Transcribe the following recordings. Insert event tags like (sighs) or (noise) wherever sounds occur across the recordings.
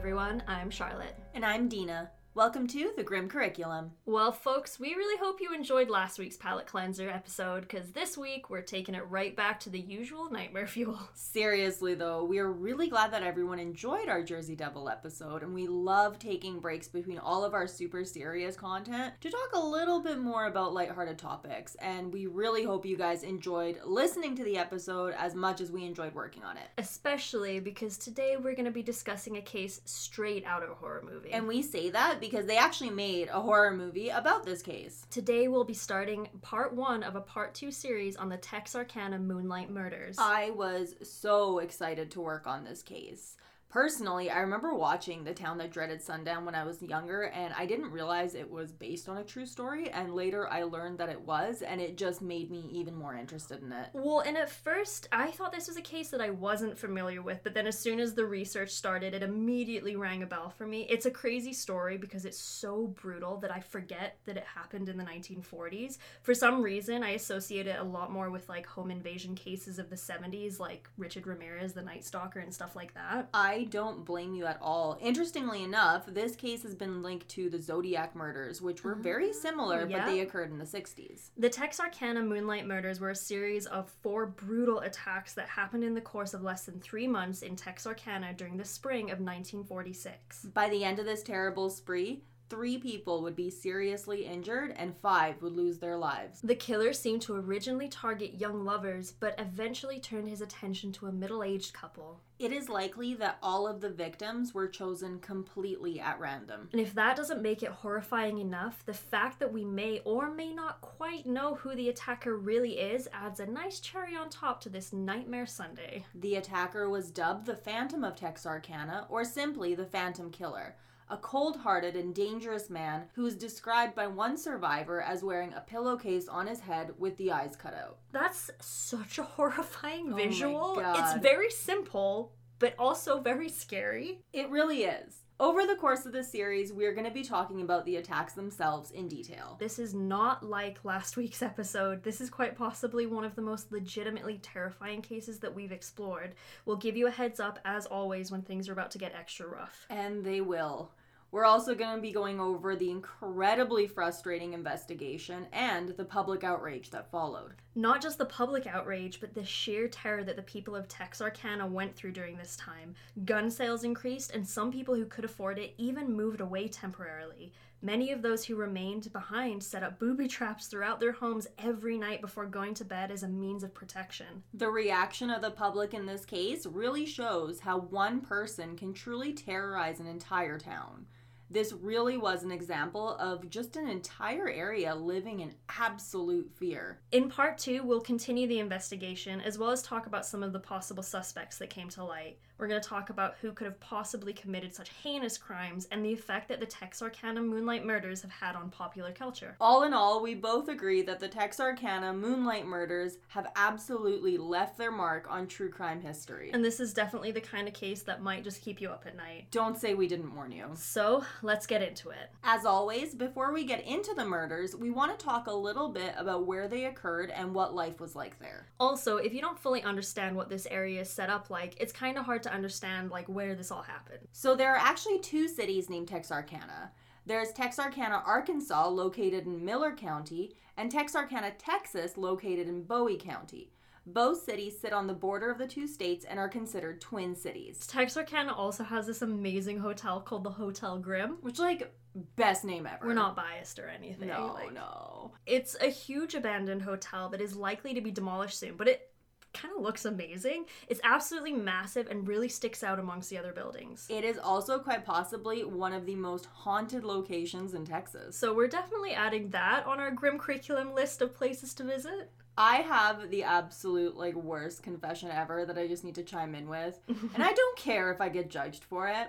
everyone. I'm Charlotte. And I'm Dina. Welcome to the Grim Curriculum. Well, folks, we really hope you enjoyed last week's palate cleanser episode because this week we're taking it right back to the usual nightmare (laughs) fuel. Seriously, though, we are really glad that everyone enjoyed our Jersey Devil episode, and we love taking breaks between all of our super serious content to talk a little bit more about lighthearted topics. And we really hope you guys enjoyed listening to the episode as much as we enjoyed working on it. Especially because today we're going to be discussing a case straight out of a horror movie. And we say that because they actually made a horror movie about this case. Today we'll be starting part one of a part two series on the Texarkana Moonlight Murders. I was so excited to work on this case. Personally, I remember watching The Town That Dreaded Sundown when I was younger, and I didn't realize it was based on a true story. And later I learned that it was, and it just made me even more interested in it. Well, and at first I thought this was a case that I wasn't familiar with, but then as soon as the research started, it immediately rang a bell for me. It's a crazy story because it's so brutal that I forget that it happened in the 1940s. For some reason, I associate it a lot more with like home invasion cases of the 70s, like Richard Ramirez, the Night Stalker, and stuff like that. I don't blame you at all. Interestingly enough, this case has been linked to the Zodiac murders, which were very oh, similar, yeah. but they occurred in the 60s. The Texarkana Moonlight Murders were a series of four brutal attacks that happened in the course of less than three months in Texarkana during the spring of 1946. By the end of this terrible spree, three people would be seriously injured and five would lose their lives. The killer seemed to originally target young lovers, but eventually turned his attention to a middle aged couple. It is likely that all of the victims were chosen completely at random. And if that doesn't make it horrifying enough, the fact that we may or may not quite know who the attacker really is adds a nice cherry on top to this Nightmare Sunday. The attacker was dubbed the Phantom of Texarkana, or simply the Phantom Killer a cold hearted and dangerous man who is described by one survivor as wearing a pillowcase on his head with the eyes cut out. That's such a horrifying Oh visual. It's very simple, but also very scary. It really is. Over the course of the series, we're going to be talking about the attacks themselves in detail. This is not like last week's episode. This is quite possibly one of the most legitimately terrifying cases that we've explored. We'll give you a heads up, as always, when things are about to get extra rough. And they will. We're also going to be going over the incredibly frustrating investigation and the public outrage that followed. Not just the public outrage, but the sheer terror that the people of Texarkana went through during this time. Gun sales increased, and some people who could afford it even moved away temporarily. Many of those who remained behind set up booby traps throughout their homes every night before going to bed as a means of protection. The reaction of the public in this case really shows how one person can truly terrorize an entire town. This really was an example of just an entire area living in absolute fear. In part two, we'll continue the investigation as well as talk about some of the possible suspects that came to light. We're going to talk about who could have possibly committed such heinous crimes and the effect that the Texarkana Moonlight murders have had on popular culture. All in all, we both agree that the Texarkana Moonlight murders have absolutely left their mark on true crime history. And this is definitely the kind of case that might just keep you up at night. Don't say we didn't warn you. So, let's get into it. As always, before we get into the murders, we want to talk a little bit about where they occurred and what life was like there. Also, if you don't fully understand what this area is set up like, it's kind of hard to understand like where this all happened. So there are actually two cities named Texarkana. There's Texarkana, Arkansas, located in Miller County, and Texarkana, Texas, located in Bowie County. Both cities sit on the border of the two states and are considered twin cities. Texarkana also has this amazing hotel called the Hotel Grim. Which, like, best name ever. We're not biased or anything. No, like- no. It's a huge abandoned hotel that is likely to be demolished soon, but it kind of looks amazing. It's absolutely massive and really sticks out amongst the other buildings. It is also quite possibly one of the most haunted locations in Texas. So we're definitely adding that on our grim curriculum list of places to visit. I have the absolute like worst confession ever that I just need to chime in with. (laughs) and I don't care if I get judged for it.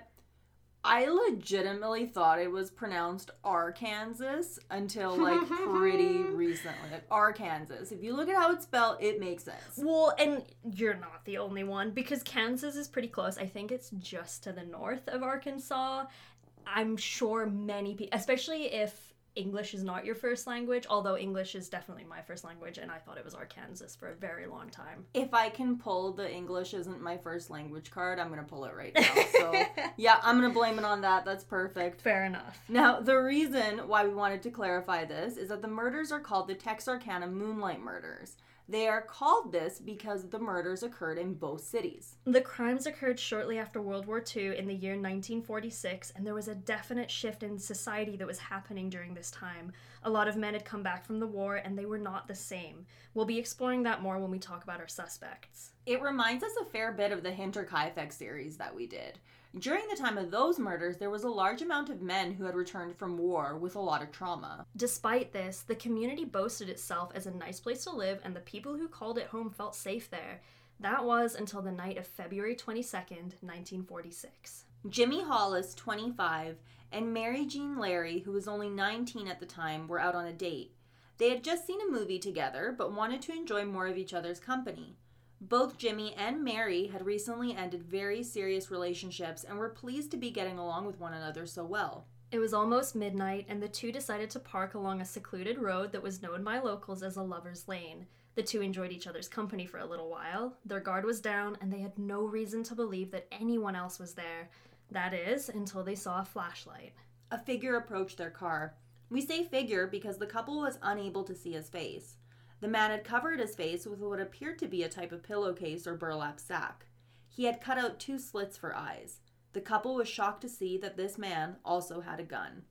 I legitimately thought it was pronounced Arkansas until like (laughs) pretty recently. Like Arkansas. If you look at how it's spelled, it makes sense. Well, and you're not the only one because Kansas is pretty close. I think it's just to the north of Arkansas. I'm sure many people, especially if English is not your first language, although English is definitely my first language, and I thought it was Arkansas for a very long time. If I can pull the English isn't my first language card, I'm gonna pull it right now. (laughs) So yeah, I'm gonna blame it on that. That's perfect. Fair enough. Now, the reason why we wanted to clarify this is that the murders are called the Texarkana Moonlight Murders. They are called this because the murders occurred in both cities. The crimes occurred shortly after World War II in the year 1946, and there was a definite shift in society that was happening during this time. A lot of men had come back from the war, and they were not the same. We'll be exploring that more when we talk about our suspects. It reminds us a fair bit of the Hinterkaifeck series that we did. During the time of those murders, there was a large amount of men who had returned from war with a lot of trauma. Despite this, the community boasted itself as a nice place to live, and the people who called it home felt safe there. That was until the night of February 22nd, 1946. Jimmy Hollis, 25, and Mary Jean Larey, who was only 19 at the time, were out on a date. They had just seen a movie together, but wanted to enjoy more of each other's company. Both Jimmy and Mary had recently ended very serious relationships and were pleased to be getting along with one another so well. It was almost midnight, and the two decided to park along a secluded road that was known by locals as a lover's lane. The two enjoyed each other's company for a little while. Their guard was down, and they had no reason to believe that anyone else was there. That is, until they saw a flashlight. A figure approached their car. We say figure because the couple was unable to see his face. The man had covered his face with what appeared to be a type of pillowcase or burlap sack. He had cut out two slits for eyes. The couple was shocked to see that this man also had a gun.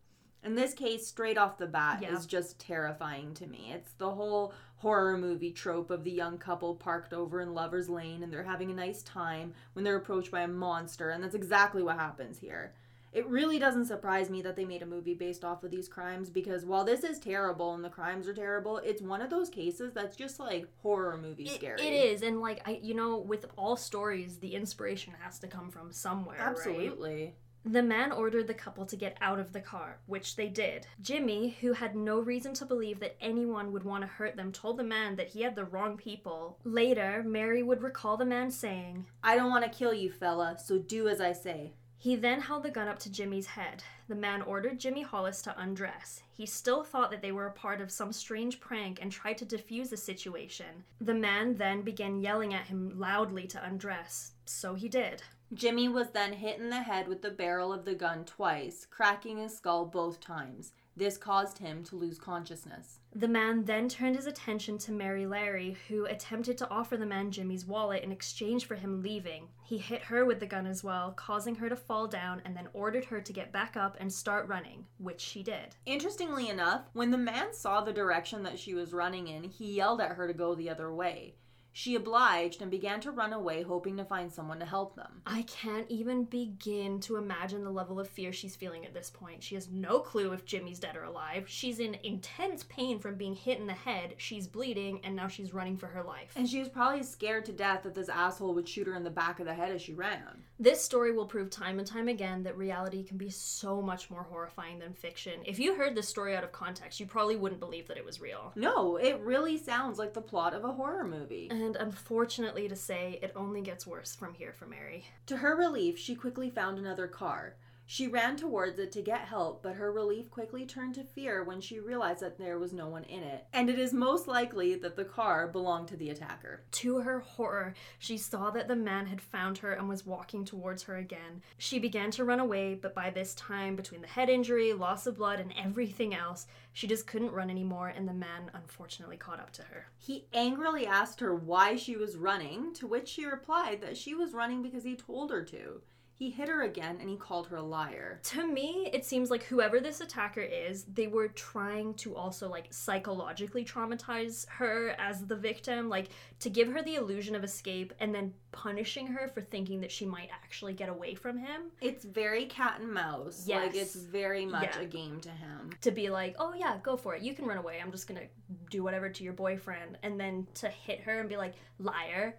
In this case, straight off the bat, Yeah. is just terrifying to me. It's the whole horror movie trope of the young couple parked over in Lover's Lane and they're having a nice time when they're approached by a monster, and that's exactly what happens here. It really doesn't surprise me that they made a movie based off of these crimes because while this is terrible and the crimes are terrible, it's one of those cases that's just like horror movie It- scary. it is, and like I, you know, with all stories, the inspiration has to come from somewhere. right? Absolutely. The man ordered the couple to get out of the car, which they did. Jimmy, who had no reason to believe that anyone would want to hurt them, told the man that he had the wrong people. Later, Mary would recall the man saying, I don't want to kill you, fella, so do as I say. He then held the gun up to Jimmy's head. The man ordered Jimmy Hollis to undress. He still thought that they were a part of some strange prank and tried to defuse the situation. The man then began yelling at him loudly to undress. So he did. Jimmy was then hit in the head with the barrel of the gun twice, cracking his skull both times. This caused him to lose consciousness. The man then turned his attention to Mary Larey, who attempted to offer the man Jimmy's wallet in exchange for him leaving. He hit her with the gun as well, causing her to fall down, and then ordered her to get back up and start running, which she did. Interestingly enough, when the man saw the direction that she was running in, he yelled at her to go the other way. She obliged and began to run away, hoping to find someone to help them. I can't even begin to imagine the level of fear she's feeling at this point. She has no clue if Jimmy's dead or alive. She's in intense pain from being hit in the head. She's bleeding, and now she's running for her life. And she was probably scared to death that this asshole would shoot her in the back of the head as she ran. This story will prove time and time again that reality can be so much more horrifying than fiction. If you heard this story out of context, you probably wouldn't believe that it was real. No, it really sounds like the plot of a horror movie. And unfortunately to say, it only gets worse from here for Mary. To her relief, she quickly found another car. She ran towards it to get help, but her relief quickly turned to fear when she realized that there was no one in it. And it is most likely that the car belonged to the attacker. To her horror, she saw that the man had found her and was walking towards her again. She began to run away, but by this time, between the head injury, loss of blood, and everything else, she just couldn't run anymore, and the man unfortunately caught up to her. He angrily asked her why she was running, to which she replied that she was running because he told her to. He hit her again and he called her a liar. To me, it seems like whoever this attacker is, they were trying to also like psychologically traumatize her as the victim, like to give her the illusion of escape and then punishing her for thinking that she might actually get away from him. It's very cat and mouse. Like it's very much Yeah. a game to him. To be like, oh yeah, go for it. You can run away. I'm just gonna do whatever to your boyfriend. And then to hit her and be like, liar.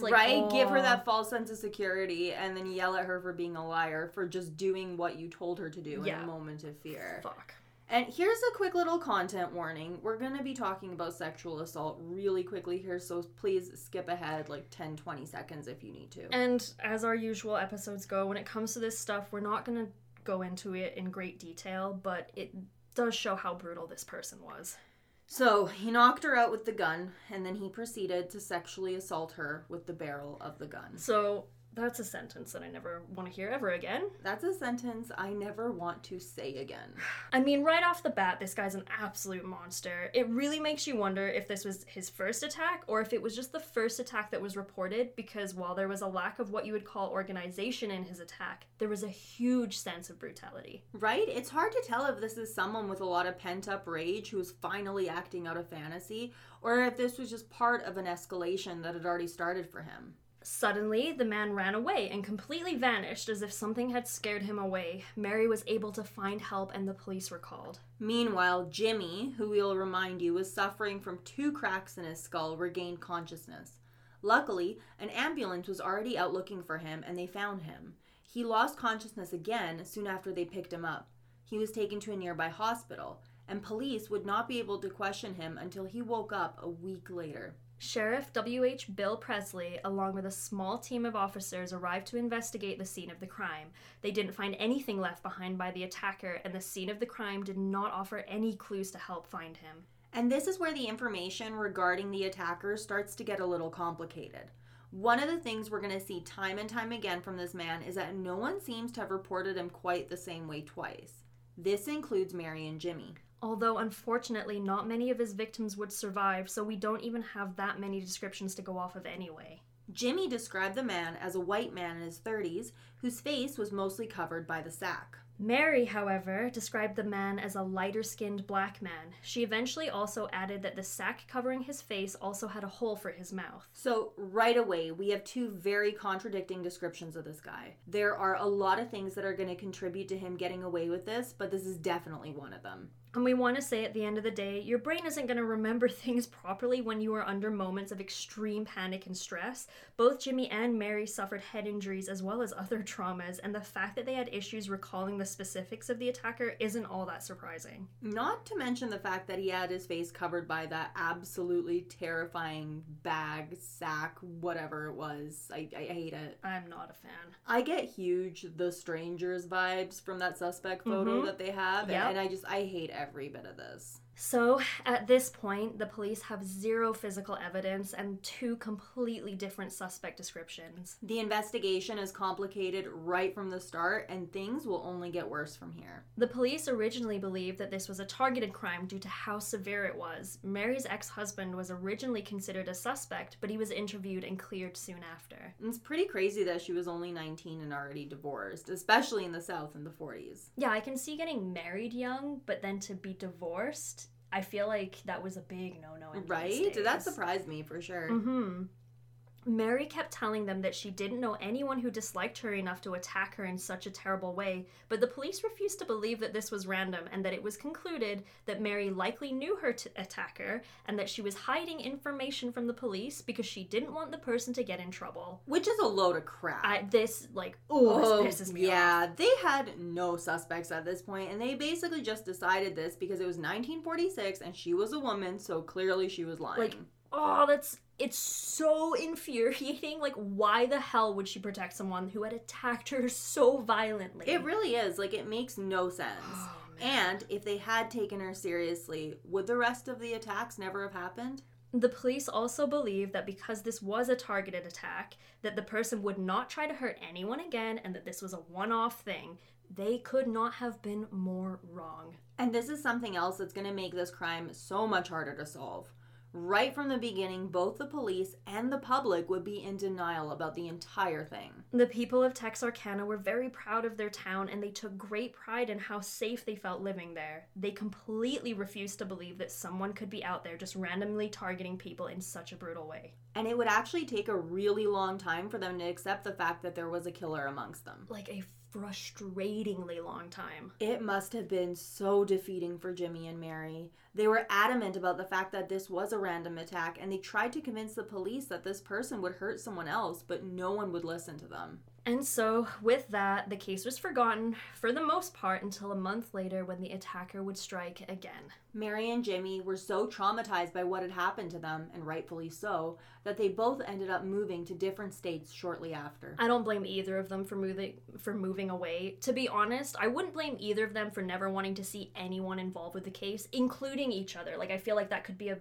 Like, right? Give her oh. that false sense of security and then yell at her for being a liar for just doing what you told her to do in a moment of fear. Fuck. And here's a quick little content warning. We're going to be talking about sexual assault really quickly here, so please skip ahead like 10 20 seconds if you need to. And as our usual episodes go, when it comes to this stuff, we're not going to go into it in great detail, but it does show how brutal this person was. So he knocked her out with the gun, and then he proceeded to sexually assault her with the barrel of the gun. So that's a sentence that I never want to hear ever again. That's a sentence I never want to say again. (sighs) I mean, right off the bat, this guy's an absolute monster. It really makes you wonder if this was his first attack or if it was just the first attack that was reported because while there was a lack of what you would call organization in his attack, there was a huge sense of brutality. Right? It's hard to tell if this is someone with a lot of pent up rage who's finally acting out a fantasy or if this was just part of an escalation that had already started for him. Suddenly, the man ran away and completely vanished as if something had scared him away. Mary was able to find help and the police were called. Meanwhile, Jimmy, who we'll remind you was suffering from two cracks in his skull, regained consciousness. Luckily, an ambulance was already out looking for him and they found him. He lost consciousness again soon after they picked him up. He was taken to a nearby hospital, and police would not be able to question him until he woke up a week later. Sheriff W.H. Bill Presley, along with a small team of officers, arrived to investigate the scene of the crime. They didn't find anything left behind by the attacker, and the scene of the crime did not offer any clues to help find him. And this is where the information regarding the attacker starts to get a little complicated. One of the things we're going to see time and time again from this man is that no one seems to have reported him quite the same way twice. This includes Mary and Jimmy. Although, unfortunately, not many of his victims would survive, so we don't even have that many descriptions to go off of anyway. Jimmy described the man as a white man in his 30s whose face was mostly covered by the sack. Mary, however, described the man as a lighter skinned black man. She eventually also added that the sack covering his face also had a hole for his mouth. So, right away, we have two very contradicting descriptions of this guy. There are a lot of things that are going to contribute to him getting away with this, but this is definitely one of them. And we want to say at the end of the day, your brain isn't going to remember (laughs) things properly when you are under moments of extreme panic and stress. Both Jimmy and Mary suffered head injuries as well as other (laughs) traumas, and the fact that they had issues recalling the specifics of the attacker isn't all that surprising. Not to mention the fact that he had his face covered by that absolutely terrifying bag, sack, whatever it was. I, I hate it. I'm not a fan. I get huge The Strangers vibes from that suspect photo Mhm. that they have, Yep. and I just, I hate every bit of this. So, at this point, the police have zero physical evidence and two completely different suspect descriptions. The investigation is complicated right from the start, and things will only get worse from here. The police originally believed that this was a targeted crime due to how severe it was. Mary's ex husband was originally considered a suspect, but he was interviewed and cleared soon after. It's pretty crazy that she was only 19 and already divorced, especially in the South in the 40s. Yeah, I can see getting married young, but then to be divorced, I feel like that was a big no no. Right? Did That surprised me for sure. Mm-hmm. Mary kept telling them that she didn't know anyone who disliked her enough to attack her in such a terrible way, but the police refused to believe that this was random and that it was concluded that Mary likely knew her t- attacker and that she was hiding information from the police because she didn't want the person to get in trouble. Which is a load of crap. I, this, like, oh, this pisses me off. yeah, they had no suspects at this point, and they basically just decided this because it was 1946 and she was a woman, so clearly she was lying. Like, Oh, that's it's so infuriating. Like, why the hell would she protect someone who had attacked her (laughs) so violently? it really is. Like, it makes no sense. Oh, and if they had taken her seriously, would the rest of the attacks never have happened? The police also believe that because this was a targeted attack, that the person would not try to hurt anyone again and that this was a one-off thing. They could not have been more wrong. And this is something else that's going to make this crime so much harder to solve. Right from the beginning, both the police and the public would be in denial about the entire thing. The people of Texarkana were very proud of their town and they took great pride in how safe they felt living there. They completely refused to believe that someone could be out there just randomly targeting people in such a brutal way. And it would actually take a really long time for them to accept the fact that there was a killer amongst them. Like a frustratingly long time. It must have been so defeating for Jimmy and Mary. They were adamant about the fact that this was a random attack, and they tried to convince the police that this person would hurt someone else, but no one would listen to them. And so, with that, the case was forgotten for the most part until a month later when the attacker would strike again. Mary and Jimmy were so traumatized by what had happened to them, and rightfully so, that they both ended up moving to different states shortly after. I don't blame either of them for moving for moving away. To be honest, I wouldn't blame either of them for never wanting to see anyone involved with the case, including each other. Like I feel like that could be a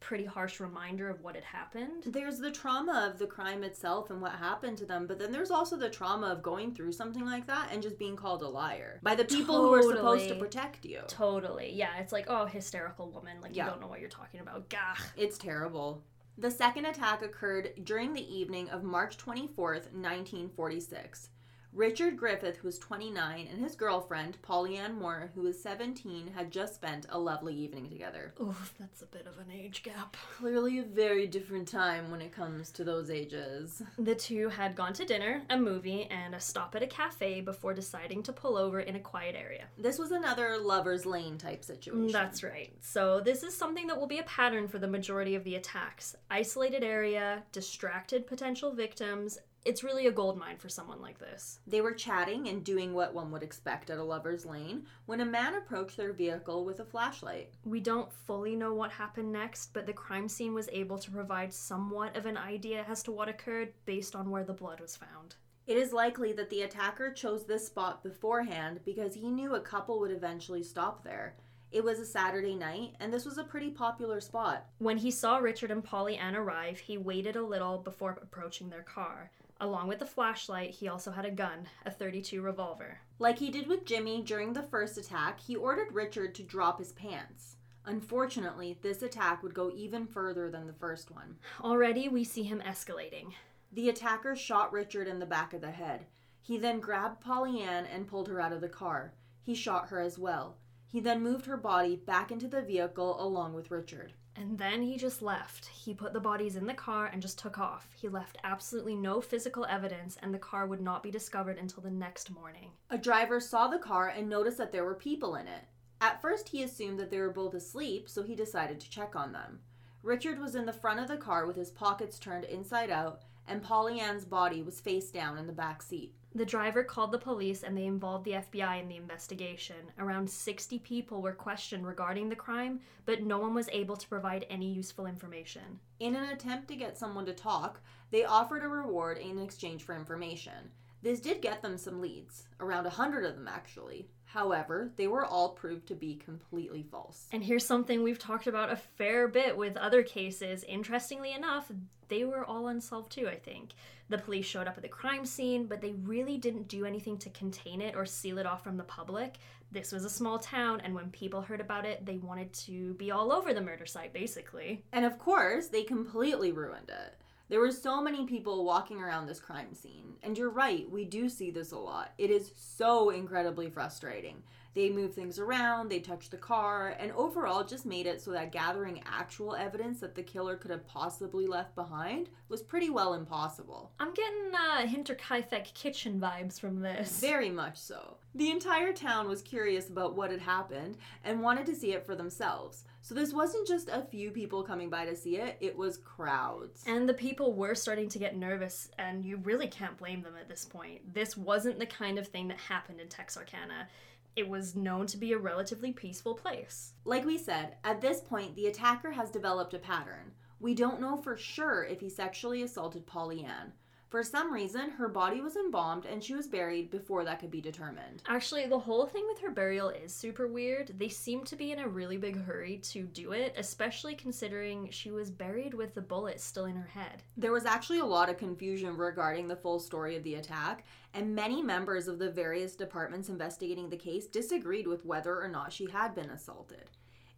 pretty harsh reminder of what had happened. There's the trauma of the crime itself and what happened to them, but then there's also the trauma of going through something like that and just being called a liar by the people who are supposed to protect you. Totally. Yeah, it's like, oh, hysterical woman. Like, Yeah. you don't know what you're talking about. Gah. It's terrible. The second attack occurred during the evening of March 24th, 1946. Richard Griffith, who was 29, and his girlfriend, Polly Ann Moore, who was 17, had just spent a lovely evening together. Oof, that's a bit of an age gap. Clearly, a very different time when it comes to those ages. The two had gone to dinner, a movie, and a stop at a cafe before deciding to pull over in a quiet area. This was another lover's lane type situation. That's right. So, this is something that will be a pattern for the majority of the attacks. Isolated area, distracted potential victims. It's really a gold mine for someone like this. They were chatting and doing what one would expect at a lover's lane when a man approached their vehicle with a flashlight. We don't fully know what happened next, but the crime scene was able to provide somewhat of an idea as to what occurred based on where the blood was found. It is likely that the attacker chose this spot beforehand because he knew a couple would eventually stop there. It was a Saturday night, and this was a pretty popular spot. When he saw Richard and Polly Ann arrive, he waited a little before approaching their car. Along with the flashlight, he also had a gun, a 32 revolver. Like he did with Jimmy during the first attack, he ordered Richard to drop his pants. Unfortunately, this attack would go even further than the first one. Already, we see him escalating. The attacker shot Richard in the back of the head. He then grabbed Polly Ann and pulled her out of the car. He shot her as well. He then moved her body back into the vehicle along with Richard. And then he just left. He put the bodies in the car and just took off. He left absolutely no physical evidence, and the car would not be discovered until the next morning. A driver saw the car and noticed that there were people in it. At first, he assumed that they were both asleep, so he decided to check on them. Richard was in the front of the car with his pockets turned inside out, and Polly Ann's body was face down in the back seat. The driver called the police and they involved the FBI in the investigation. Around 60 people were questioned regarding the crime, but no one was able to provide any useful information. In an attempt to get someone to talk, they offered a reward in exchange for information. This did get them some leads, around a hundred of them actually. However, they were all proved to be completely false. And here's something we've talked about a fair bit with other cases. Interestingly enough, they were all unsolved too, I think. The police showed up at the crime scene, but they really didn't do anything to contain it or seal it off from the public. This was a small town, and when people heard about it, they wanted to be all over the murder site, basically. And of course, they completely ruined it. There were so many people walking around this crime scene. And you're right, we do see this a lot. It is so incredibly frustrating. They move things around, they touch the car, and overall just made it so that gathering actual evidence that the killer could have possibly left behind was pretty well impossible. I'm getting uh, Hinterkaifeck kitchen vibes from this. Very much so. The entire town was curious about what had happened and wanted to see it for themselves. So this wasn't just a few people coming by to see it, it was crowds. And the people were starting to get nervous, and you really can't blame them at this point. This wasn't the kind of thing that happened in Texarkana. It was known to be a relatively peaceful place. Like we said, at this point, the attacker has developed a pattern. We don't know for sure if he sexually assaulted Polly Ann. For some reason, her body was embalmed and she was buried before that could be determined. Actually, the whole thing with her burial is super weird. They seem to be in a really big hurry to do it, especially considering she was buried with the bullet still in her head. There was actually a lot of confusion regarding the full story of the attack, and many members of the various departments investigating the case disagreed with whether or not she had been assaulted.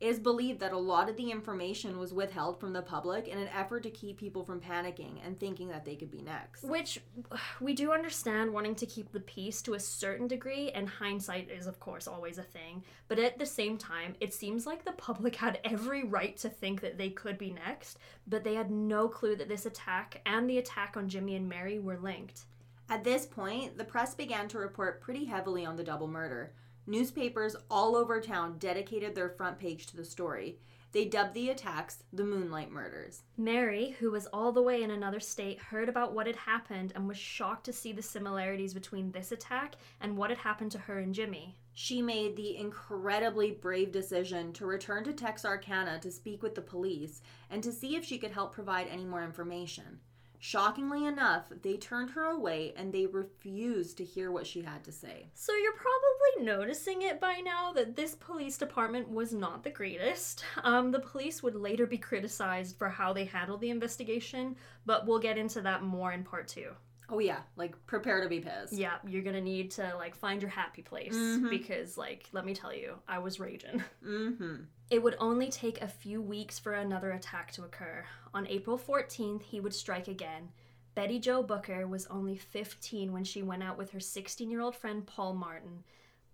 Is believed that a lot of the information was withheld from the public in an effort to keep people from panicking and thinking that they could be next. Which (sighs) we do understand wanting to keep the peace to a certain degree, and hindsight is, of course, always a thing. But at the same time, it seems like the (laughs) public had every right to think that they could be next, but they had no clue that this attack and the attack on Jimmy and Mary were linked. At this point, the press began to report pretty heavily on the double murder. Newspapers all over town dedicated their front page to the story. They dubbed the attacks the Moonlight Murders. Mary, who was all the way in another state, heard about what had happened and was shocked to see the similarities between this attack and what had happened to her and Jimmy. She made the incredibly brave decision to return to Texarkana to speak with the police and to see if she could help provide any more information. Shockingly enough, they turned her away and they refused to hear what she had to say. So you're probably noticing it by now that this police department was not the greatest. Um, the police would later be criticized for how they handled the investigation, but we'll get into that more in part two. Oh yeah, like prepare to be pissed. Yeah, you're gonna need to like find your happy place Mhm. because, like, let me tell you, I was raging. Mm-hmm. It would only take a few weeks for another attack to occur. On April 14th, he would strike again. Betty Jo Booker was only 15 when she went out with her 16 year old friend Paul Martin.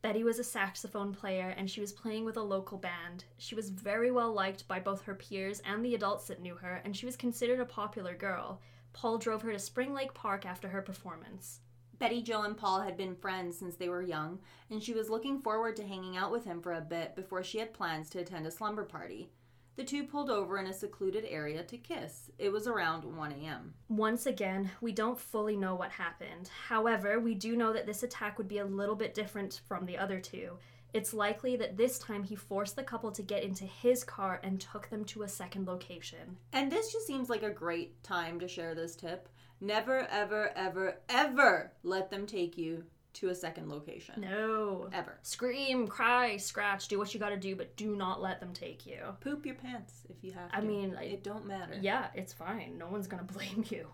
Betty was a saxophone player and she was playing with a local band. She was very well liked by both her peers and the adults that knew her, and she was considered a popular girl. Paul drove her to Spring Lake Park after her performance. Betty Jo and Paul had been friends since they were young, and she was looking forward to hanging out with him for a bit before she had plans to attend a slumber party. The two pulled over in a secluded area to kiss. It was around 1 a.m. Once again, we don't fully know what happened. However, we do know that this attack would be a little bit different from the other two. It's likely that this time he forced the couple to get into his car and took them to a second location. And this just seems like a great time to share this tip. Never, ever, ever, ever let them take you to a second location. No. Ever. Scream, cry, scratch, do what you gotta do, but do not let them take you. Poop your pants if you have to. I mean, it don't matter. Yeah, it's fine. No one's gonna (laughs) blame you.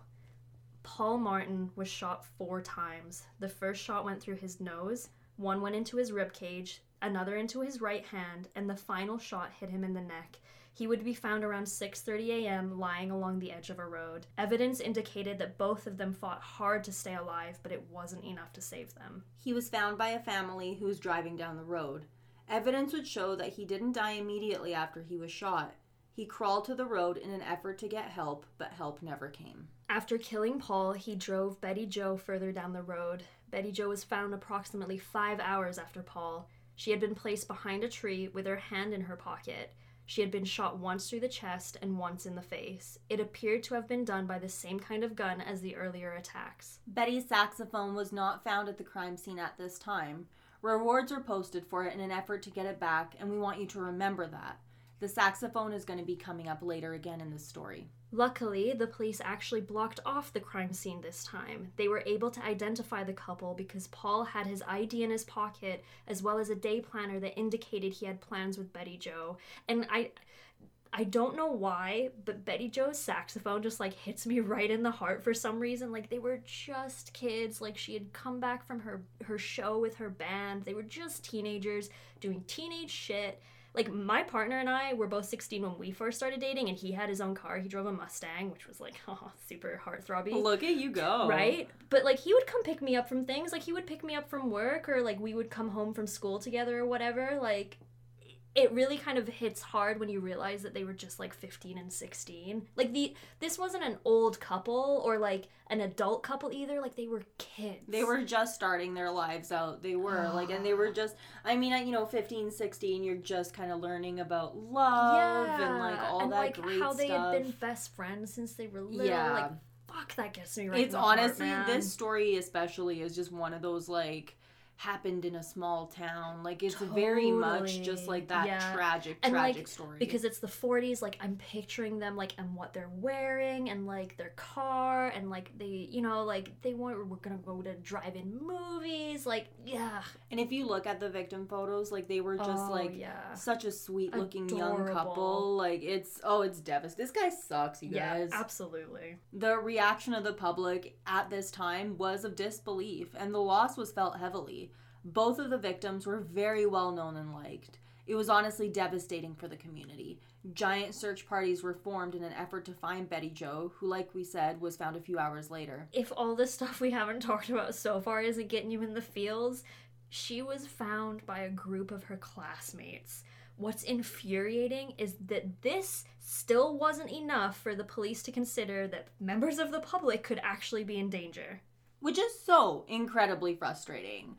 Paul Martin was shot four times. The first shot went through his nose, one went into his rib cage, another into his right hand, and the final shot hit him in the neck. He would be found around 6:30 a.m. lying along the edge of a road. Evidence indicated that both of them fought hard to stay alive, but it wasn't enough to save them. He was found by a family who was driving down the road. Evidence would show that he didn't die immediately after he was shot. He crawled to the road in an effort to get help, but help never came. After killing Paul, he drove Betty Jo further down the road. Betty Jo was found approximately five hours after Paul. She had been placed behind a tree with her hand in her pocket. She had been shot once through the chest and once in the face. It appeared to have been done by the same kind of gun as the earlier attacks. Betty's saxophone was not found at the crime scene at this time. Rewards were posted for it in an effort to get it back, and we want you to remember that. The saxophone is going to be coming up later again in the story. Luckily, the police actually blocked off the crime scene this time. They were able to identify the couple because Paul had his ID in his pocket as well as a day planner that indicated he had plans with Betty Jo. And I I don't know why, but Betty Jo's saxophone just like hits me right in the heart for some reason. Like they were just kids, like she had come back from her her show with her band. They were just teenagers doing teenage shit like my partner and I were both 16 when we first started dating, and he had his own car. He drove a Mustang, which was like (laughs) oh, super heartthrobby. Look at you go. Right? But like he would come pick me up from things. Like he would pick me up from work, or like we would come home from school together or whatever. Like it really kind of hits hard when you realize that they were just like 15 and 16 like the this wasn't an old couple or like an adult couple either like they were kids They were just starting their lives out. They were like, and they were (sighs) just, I mean, you know, 15, 16, you're just kind of learning about love and like all and that like great how they stuff. had been best friends since they were little Yeah. like fuck that gets me right it's heart, honestly, man. this story especially is just one of those like, happened in a small town. Like, it's very much just like that Yeah. tragic, And, like, tragic story. because it's the 40s like i'm picturing them like and what they're wearing and like their car and like they you know like they were, were gonna go to drive-in movies like yeah and if you look at the victim photos, like, they were just Oh, like, yeah such a sweet looking young couple. Like, it's, oh, it's devastating. This guy sucks, you yeah guys. absolutely The reaction of the public at this time was of disbelief, and the loss was felt heavily. Both of the victims were very well known and liked. It was honestly devastating for the community. Giant search parties were formed in an effort to find Betty Jo, who, like we said, was found a few hours later. if all the stuff we haven't (laughs) talked about so far isn't getting you in the feels, she was found by a group of her classmates. What's infuriating is that this still wasn't enough for the police to consider that members of the public could actually be in danger. Which is so incredibly frustrating.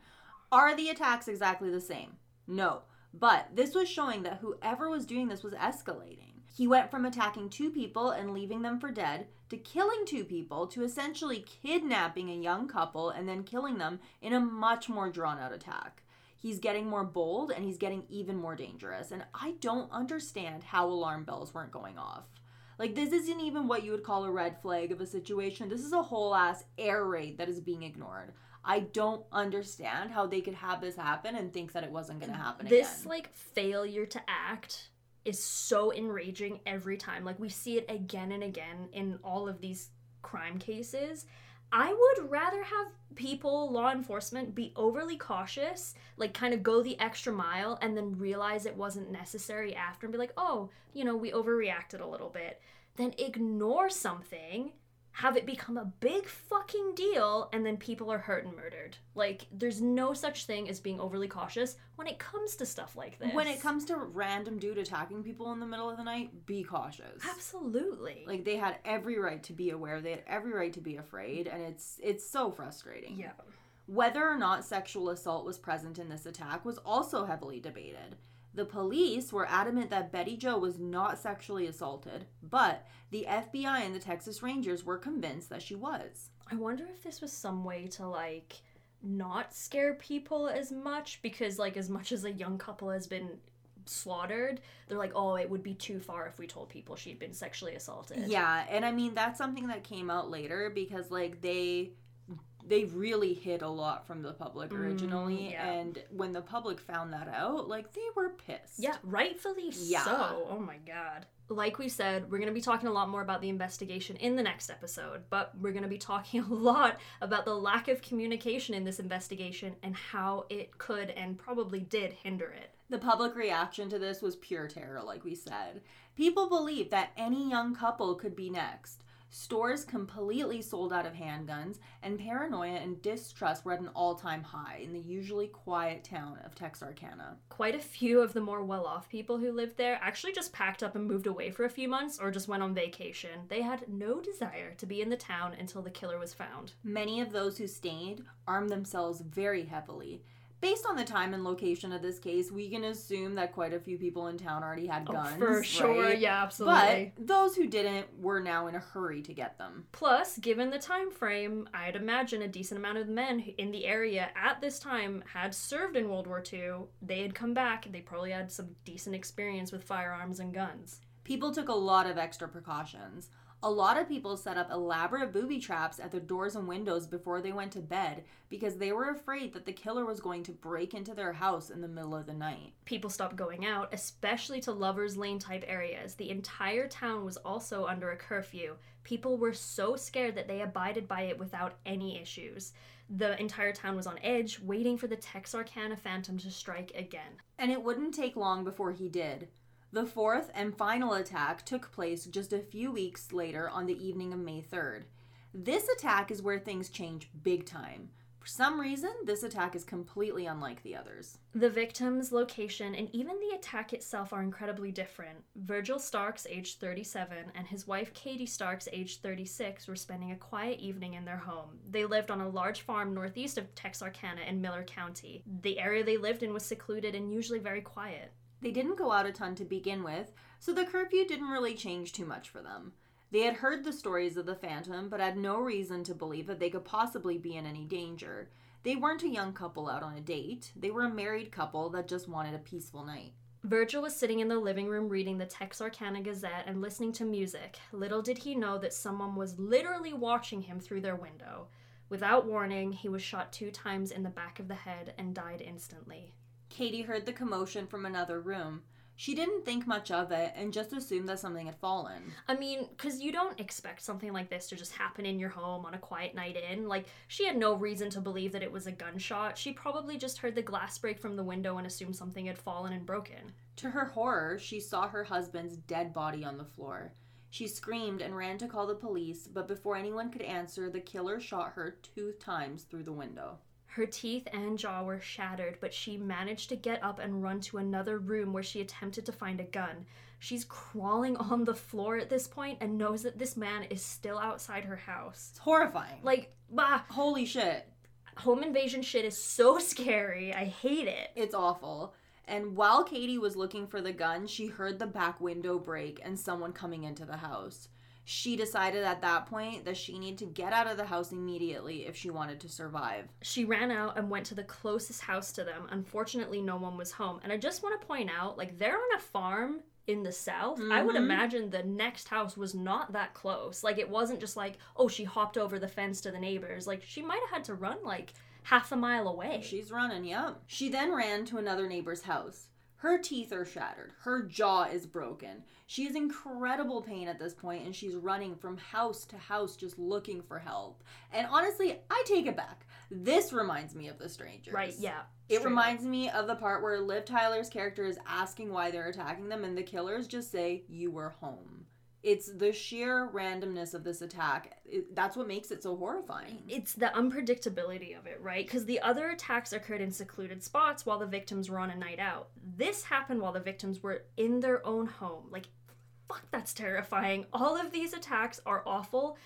Are the attacks exactly the same? No. But this was showing that whoever was doing this was escalating. He went from attacking two people and leaving them for dead to killing two people to essentially kidnapping a young couple and then killing them in a much more drawn out attack. He's getting more bold and he's getting even more dangerous. And I don't understand how alarm bells weren't going off. Like, this isn't even what you would call a red flag of a situation. This is a whole ass air raid that is being ignored. I don't understand how they could have this happen and think that it wasn't going to happen again. this again. like failure to act is so enraging every time like we see it again and again in all of these crime cases i would rather have people law enforcement be overly cautious like kind of go the extra mile and then realize it wasn't necessary after and be like oh you know we overreacted a little bit than ignore something have it become a big fucking deal and then people are hurt and murdered. Like there's no such thing as being overly cautious when it comes to stuff like this. when it comes to random dude attacking people in the middle of the night, be cautious. Absolutely. Like they had every right to be aware. They had every right to be afraid, and it's it's so frustrating. yeah. Whether or not sexual assault was present in this attack was also heavily debated. The police were adamant that Betty Jo was not sexually assaulted, but the FBI and the Texas Rangers were convinced that she was. I wonder if this was some way to like not scare people as much because like as much as a young couple has been slaughtered, they're like, "Oh, it would be too far if we told people she'd been sexually assaulted." Yeah, and I mean that's something that came out later because like they they really hid a lot from the public originally Mm, yeah. and when the public found that out, like they were pissed. Yeah, rightfully Yeah. so. Oh my god. Like we said, we're going to be talking a lot more about the investigation in the next episode, but we're going to be (laughs) talking a lot about the lack of communication in this investigation and how it could and probably did hinder it. The public reaction to this was pure terror, like we said. People believed that any young couple could be next. Stores completely sold out of handguns, and paranoia and distrust were at an all time high in the usually quiet town of Texarkana. Quite a few of the more well off people who lived there actually just packed up and moved away for a few months or just went on vacation. They had no desire to be in the town until the killer was found. Many of those who stayed armed themselves very heavily. Based on the time and location of this case, we can assume that quite a few people in town already had oh, guns. Oh, for sure, right? yeah, absolutely. But those who didn't were now in a hurry to get them. Plus, given the time frame, I'd imagine a decent amount of men in the area at this time had served in World War II. They had come back. They probably had some decent experience with firearms and guns. People took a lot of extra precautions. A lot of people set up elaborate booby traps at their doors and windows before they went to bed because they were afraid that the killer was going to break into their house in the middle of the night. People stopped going out, especially to Lover's Lane type areas. The entire town was also under a curfew. People were so scared that they abided by it without any issues. The entire town was on edge, waiting for the Texarkana Phantom to strike again. And it wouldn't take long before he did. The fourth and final attack took place just a few weeks later on the evening of May 3rd. This attack is where things change big time. For some reason, this attack is completely unlike the others. The victim's location and even the attack itself are incredibly different. Virgil Starks, aged 37, and his wife Katie Starks, aged 36, were spending a quiet evening in their home. They lived on a large farm northeast of Texarkana in Miller County. The area they lived in was secluded and usually very quiet. They didn't go out a ton to begin with, so the curfew didn't really change too much for them. They had heard the stories of the Phantom, but had no reason to believe that they could possibly be in any danger. They weren't a young couple out on a date, they were a married couple that just wanted a peaceful night. Virgil was sitting in the living room reading the Texarkana Gazette and listening to music. Little did he know that someone was literally watching him through their window. Without warning, he was shot two times in the back of the head and died instantly. Katie heard the commotion from another room. She didn't think much of it and just assumed that something had fallen. I mean, because you don't expect something like this to just happen in your home on a quiet night in. Like, she had no reason to believe that it was a gunshot. She probably just heard the glass break from the window and assumed something had fallen and broken. To her horror, she saw her husband's dead body on the floor. She screamed and ran to call the police, but before anyone could answer, the killer shot her two times through the window. Her teeth and jaw were shattered, but she managed to get up and run to another room where she attempted to find a gun. She's crawling (laughs) on the floor at this point and knows that this man is still outside her house. It's horrifying. Like, bah, Holy shit. Home invasion shit is so (laughs) scary. I hate it. It's awful. And while Katie was looking for the gun, she heard the back window break and someone coming into the house. She decided at that point that she needed to get out of the house immediately if she wanted to survive. She ran out and went to the closest house to them. Unfortunately, no one was home. And I just want to point out like, they're on a farm in the south. I would Mhm. imagine the next house was not that close. Like, it wasn't just like, oh, she hopped over the fence to the neighbors. Like, she might have had to run like half a mile away. She's running, yep. She then ran to another neighbor's house. Her teeth are shattered. Her jaw is broken. She is in incredible pain at this point and she's running from house to house just looking for help. And honestly, I take it back. This reminds me of The Strangers. right, yeah. It straight up. reminds me of the part where Liv Tyler's character is asking why they're attacking them, and the killers just say, You were home. It's the sheer randomness of this attack. It, that's what makes it so horrifying. it's the unpredictability of it, right? Because the other attacks occurred in secluded spots while the victims were on a night out. This happened while the victims were in their own home. Like, fuck, that's terrifying. All of these attacks are awful,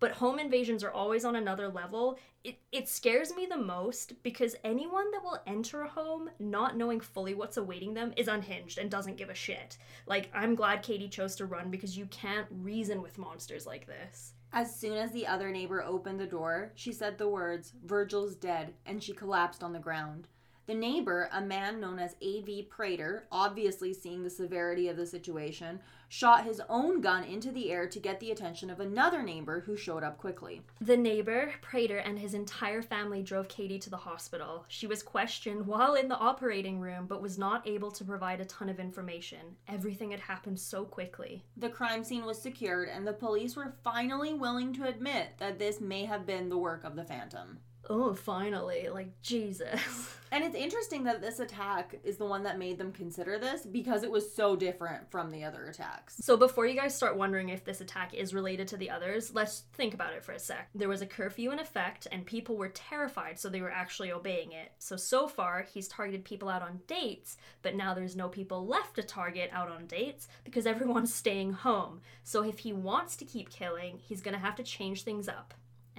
but home invasions are always on another level. It, it scares me the most because anyone that will enter a home not knowing fully what's awaiting them is unhinged and doesn't give a shit. Like, I'm glad Katie chose to run because you can't reason with monsters like this. As soon as the other neighbor opened the door, she said the words, Virgil's dead, and she collapsed on the ground. The neighbor, a man known as A.V. Prater, obviously seeing the severity of the situation, shot his own gun into the air to get the attention of another neighbor who showed up quickly. The neighbor, Prater, and his entire family drove Katie to the hospital. She was questioned while in the operating room, but was not able to provide a ton of information. Everything had happened so quickly. The crime scene was secured, and the police were finally willing to admit that this may have been the work of the Phantom. Oh, finally. Like, Jesus. (laughs) And it's interesting that this attack is the one that made them consider this because it was so different from the other attacks. So, before you guys start wondering if this attack is related to the others, let's think about it for a sec. There was a curfew in effect, and people were terrified, so they were actually obeying it. So, so far, he's targeted people out on dates, but now there's no people left to target out on dates because (laughs) everyone's staying home. So, if he wants to keep killing, he's gonna have to change things up.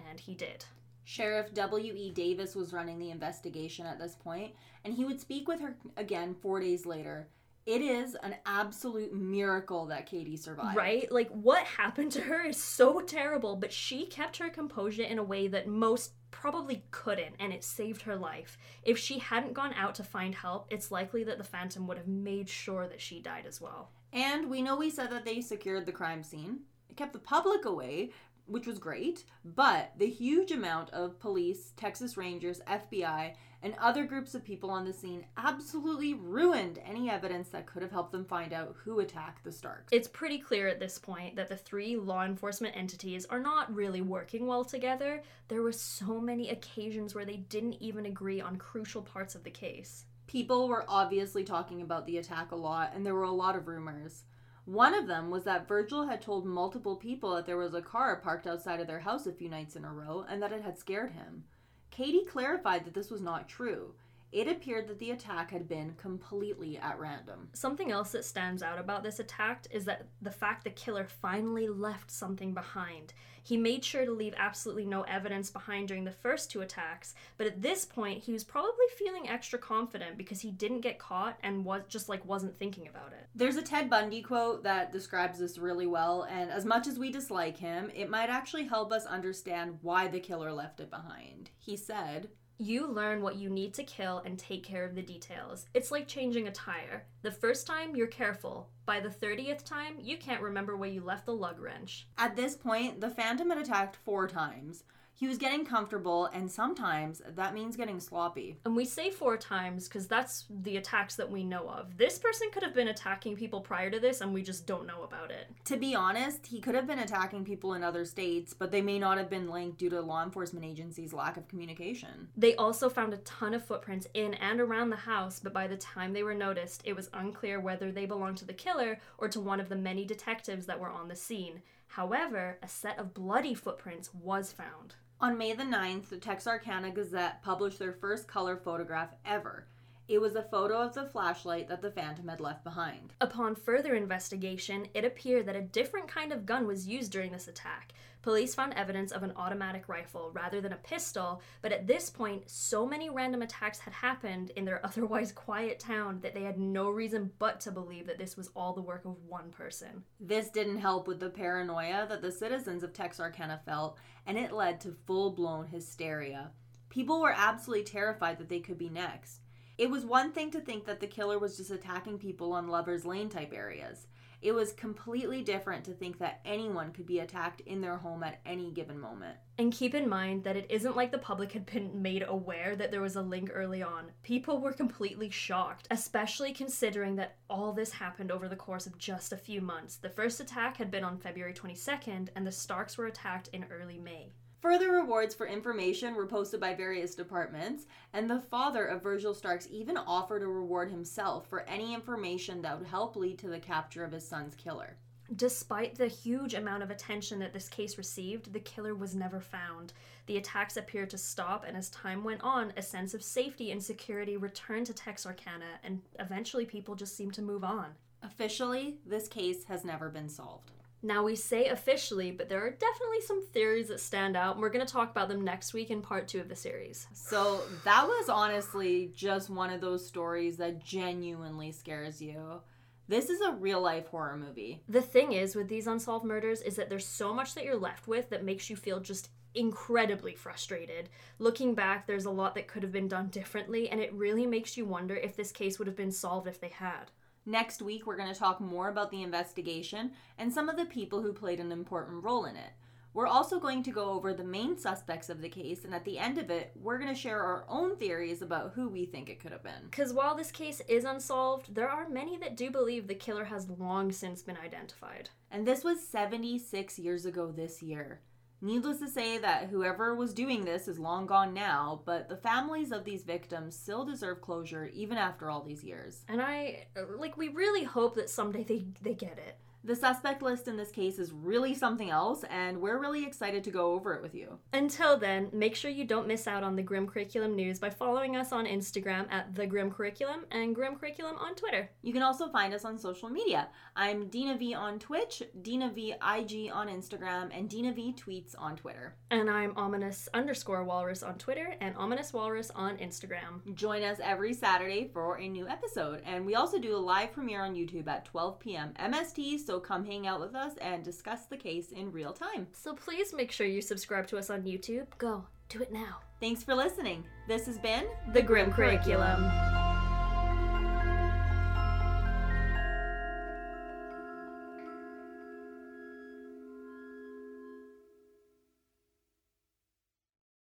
And he did. Sheriff W.E. Davis was running the investigation at this point, and he would speak with her again four days later. It is an absolute miracle that Katie survived. Right? Like, what happened to her is so terrible, but she kept her composure in a way that most probably couldn't, and it saved her life. If she hadn't gone out to find help, it's likely that the Phantom would have made sure that she died as well. And we know we said that they secured the crime scene. It kept the public away, which was great, but the huge amount of police, Texas Rangers, FBI, and other groups of people on the scene absolutely ruined any evidence that could have helped them find out who attacked the Starks. It's pretty clear at this point that the three law enforcement entities are not really working well together. There were so many occasions where they didn't even agree on crucial parts of the case. People were obviously talking about the attack a lot, and there were a lot of rumors. One of them was that Virgil had told multiple people that there was a car parked outside of their house a few nights in a row and that it had scared him. Katie clarified that this was not true. It appeared that the attack had been completely at random. Something else that stands out about this attack is that the fact the killer finally left something behind. He made sure to leave absolutely no evidence behind during the first two attacks, but at this point he was probably feeling extra confident because he didn't get caught and was just like wasn't thinking about it. There's a Ted Bundy quote that describes this really well, and as much as we dislike him, it might actually help us understand why the killer left it behind. He said, You learn what you need to kill and take care of the details. It's like changing a tire. The first time, you're careful. By the 30th time, you can't remember where you left the lug wrench. At this point, the Phantom had attacked four times. He was getting comfortable, and sometimes that means getting sloppy. And we say four times because that's the attacks that we know of. This person could have been attacking people prior to this, and we just don't know about it. To be honest, he could have been attacking people in other states, but they may not have been linked due to law enforcement agencies' lack of communication. They also found a ton of footprints in and around the house, but by the time they were noticed, it was unclear whether they belonged to the killer or to one of the many detectives that were on the scene. However, a set of bloody footprints was found. On May the 9th, the Texarkana Gazette published their first color photograph ever. It was a photo of the flashlight that the Phantom had left behind. Upon further investigation, it appeared that a different kind of gun was used during this attack. Police found evidence of an automatic rifle rather than a pistol, but at this point, so many random attacks had happened in their (laughs) otherwise quiet town that they had no reason but to believe that this was all the work of one person. This didn't help with the paranoia that the citizens of Texarkana felt, and it led to full blown hysteria. People were absolutely terrified that they could be next. It was one thing to think that the killer was just attacking people on Lover's Lane type areas. It was completely different to think that anyone could be attacked in their home at any given moment. And keep in mind that it isn't like the public had been made aware that there was a link early on. People were completely shocked, especially considering that all this happened over the course of just a few months. The first attack had been on February 22nd, and the Starks were attacked in early May. Further rewards for information were posted by various departments, and the father of Virgil Starks even offered a reward himself for any information that would help lead to the capture of his son's killer. Despite the huge amount of attention that this case received, the killer was never found. The attacks appeared to stop, and as time went on, a sense of safety and security returned to Texarkana, and eventually people just seemed to move on. Officially, this case has never been solved. Now, we say officially, but there are definitely some theories that stand out, and we're going to talk about them next week in part two of the series. So, that was honestly just one of those stories that genuinely scares you. This is a real life horror movie. The thing is with these unsolved murders is that there's so much that you're left with that makes you feel just incredibly frustrated. Looking back, there's a lot that could have been done differently, and it really makes you wonder if this case would have been solved if they had. Next week, we're going to talk more about the investigation and some of the people who played an important role in it. We're also going to go over the main suspects of the case, and at the end of it, we're going to share our own theories about who we think it could have been. Because while this case is unsolved, there are many that do believe the killer has long since been identified. And this was 76 years ago this year. Needless to say that whoever was doing this is long gone now, but the families of these victims still deserve closure even after all these years. And I like we really hope that someday they they get it. The suspect list in this case is really something else, and we're really excited to go over it with you. Until then, make sure you don't miss out on the Grim Curriculum news by following us on Instagram at The Grim Curriculum and Grim Curriculum on Twitter. You can also find us on social media. I'm Dina V on Twitch, Dina V IG on Instagram, and Dina V tweets on Twitter. And I'm ominous underscore walrus on Twitter and ominous walrus on Instagram. Join us every Saturday for a new episode, and we also do a live premiere on YouTube at 12 p.m. MST so come hang out with us and discuss the case in real time. So please make sure you subscribe to us on YouTube. Go, do it now. Thanks for listening. This has been The Grim Curriculum.